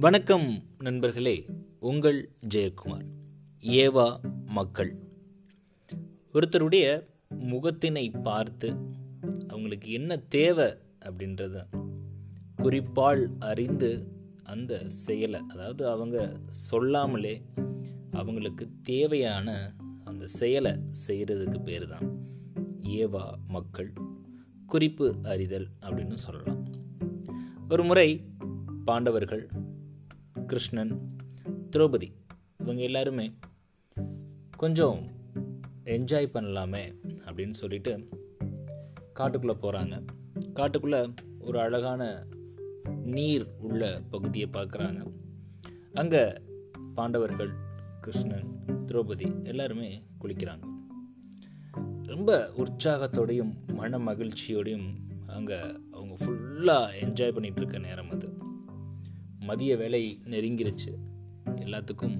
வணக்கம் நண்பர்களே உங்கள் ஜெயக்குமார் ஏவா மக்கள். ஒருத்தருடைய முகத்தினை பார்த்து அவங்களுக்கு என்ன தேவை அப்படின்றத குறிப்பால் அறிந்து அந்த செயலை அதாவது அவங்க சொல்லாமலே அவங்களுக்கு தேவையான அந்த செயலை செய்கிறதுக்கு பேர் தான் ஏவா மக்கள் குறிப்பு அறிதல் அப்படின்னு சொல்லலாம். ஒரு முறை பாண்டவர்கள் கிருஷ்ணன் திரௌபதி இவங்க எல்லாருமே கொஞ்சம் என்ஜாய் பண்ணலாமே அப்படின்னு சொல்லிட்டு காட்டுக்குள்ளே போகிறாங்க காட்டுக்குள்ளே ஒரு அழகான நீர் உள்ள பகுதியை பார்க்குறாங்க. அங்கே பாண்டவர்கள் கிருஷ்ணன் திரௌபதி எல்லாருமே குளிக்கிறாங்க. ரொம்ப உற்சாகத்தோடையும் மன மகிழ்ச்சியோடையும் அங்கே அவங்க ஃபுல்லாக என்ஜாய் பண்ணிகிட்டு இருக்க நேரம் அது. மதிய வேலை நெருங்கிருச்சு. எல்லாத்துக்கும்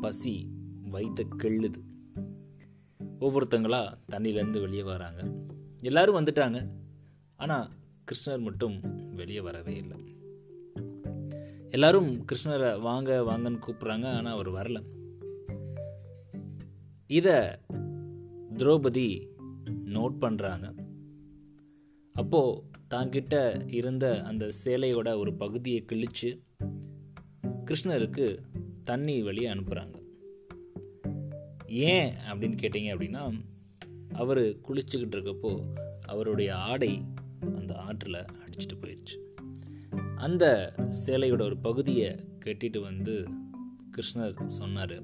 பசி வைத்த கெள்ளுது ஒவ்வொருத்தங்களா தண்ணியிலேருந்து வெளியே வராங்க. எல்லாரும் வந்துட்டாங்க. ஆனால் கிருஷ்ணர் மட்டும் வெளியே வரவே இல்லை. எல்லாரும் கிருஷ்ணரை வாங்க வாங்கன்னு கூப்பிட்றாங்க ஆனால் அவர் வரல. இதை திரௌபதி நோட் பண்ணுறாங்க அப்போது தாங்கிட்ட இருந்த அந்த சேலையோட ஒரு பகுதியை கிழிச்சு கிருஷ்ணருக்கு தண்ணி வழியை அனுப்புகிறாங்க ஏன் அப்படின்னு கேட்டிங்க அப்படின்னா அவர் குளிச்சுக்கிட்டு இருக்கப்போ அவருடைய ஆடை அந்த ஆற்றில் அடிச்சிட்டு போயிடுச்சு அந்த சேலையோட ஒரு பகுதியை கட்டிட்டு வந்து கிருஷ்ணர் சொன்னார்.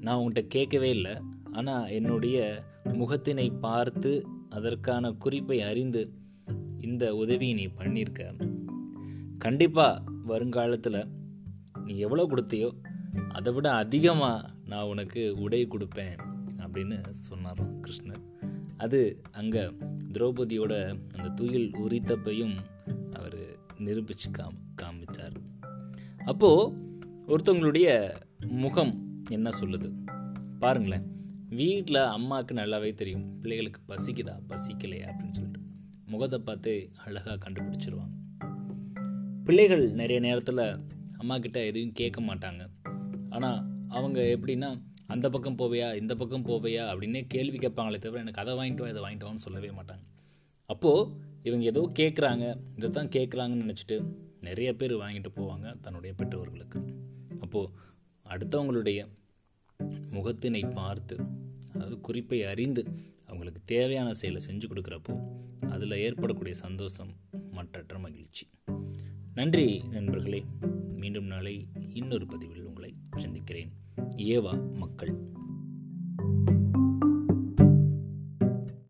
நான் உங்கள்கிட்ட கேட்கவே இல்லை ஆனால் என்னுடைய முகத்தினை பார்த்து அதற்கான குறிப்பை அறிந்து இந்த உதவியை நீ பண்ணியிருக்க. கண்டிப்பாக வருங்காலத்தில் நீ எவ்வளோ கொடுத்தியோ அதை விட அதிகமாக நான் உனக்கு உடை கொடுப்பேன் அப்படின்னு சொன்னாராம் கிருஷ்ணர். அது அங்கே திரௌபதியோட அந்த துயில் உரித்தப்பையும் அவர் நிரூபித்து காம் காமிச்சார். அப்போது ஒருத்தவங்களுடைய முகம் என்ன சொல்லுது? பாருங்களேன். வீட்டில் அம்மாவுக்கு நல்லாவே தெரியும். பிள்ளைகளுக்கு பசிக்குதா? பசிக்கலையா? அப்படின்னு சொல்லிட்டு. முகத்தை பார்த்து அழகாக கண்டுபிடிச்சிருவாங்க. பிள்ளைகள் நிறைய நேரத்தில் அம்மா கிட்ட எதுவும் கேட்க மாட்டாங்க. ஆனால் அவங்க எப்படின்னா அந்த பக்கம் போவையா? இந்த பக்கம் போவையா? அப்படின்னே கேள்வி கேட்பாங்களே தவிர எனக்கு அதை வாங்கிட்டு இதை வாங்கிட்டு சொல்லவே மாட்டாங்க. அப்போது இவங்க ஏதோ கேட்குறாங்க. இதை தான் கேட்குறாங்கன்னு நினச்சிட்டு நிறைய பேர் வாங்கிட்டு போவாங்க தன்னுடைய பெற்றோர்களுக்கு. அப்போது அடுத்தவங்களுடைய முகத்தினை பார்த்து அதாவது குறிப்பை அறிந்து அவங்களுக்கு தேவையான செயலை செஞ்சு கொடுக்குறப்போ அதில் ஏற்படக்கூடிய சந்தோஷம் மற்றற்ற மகிழ்ச்சி. நன்றி நண்பர்களே. மீண்டும் நாளை இன்னொரு பதிவில் உங்களை சந்திக்கிறேன். ஏவா மக்கள்.